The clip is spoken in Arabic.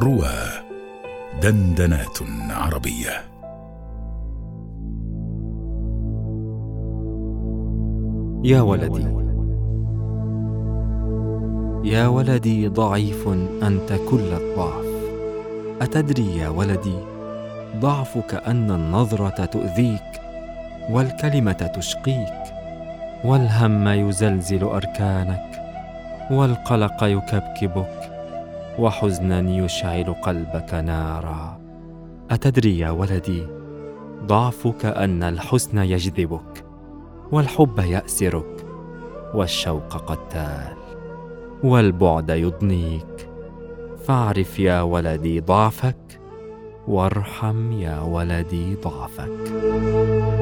روى دندنات عربية. يا ولدي. يا ولدي ضعيف أنت كل الضعف. أتدري يا ولدي ضعفك أن النظرة تؤذيك والكلمة تشقيك والهم يزلزل أركانك والقلق يكبكبك وحزنا يشعل قلبك نارا. أتدري يا ولدي ضعفك أن الحسن يجذبك والحب يأسرك والشوق قتال والبعد يضنيك. فاعرف يا ولدي ضعفك وارحم يا ولدي ضعفك.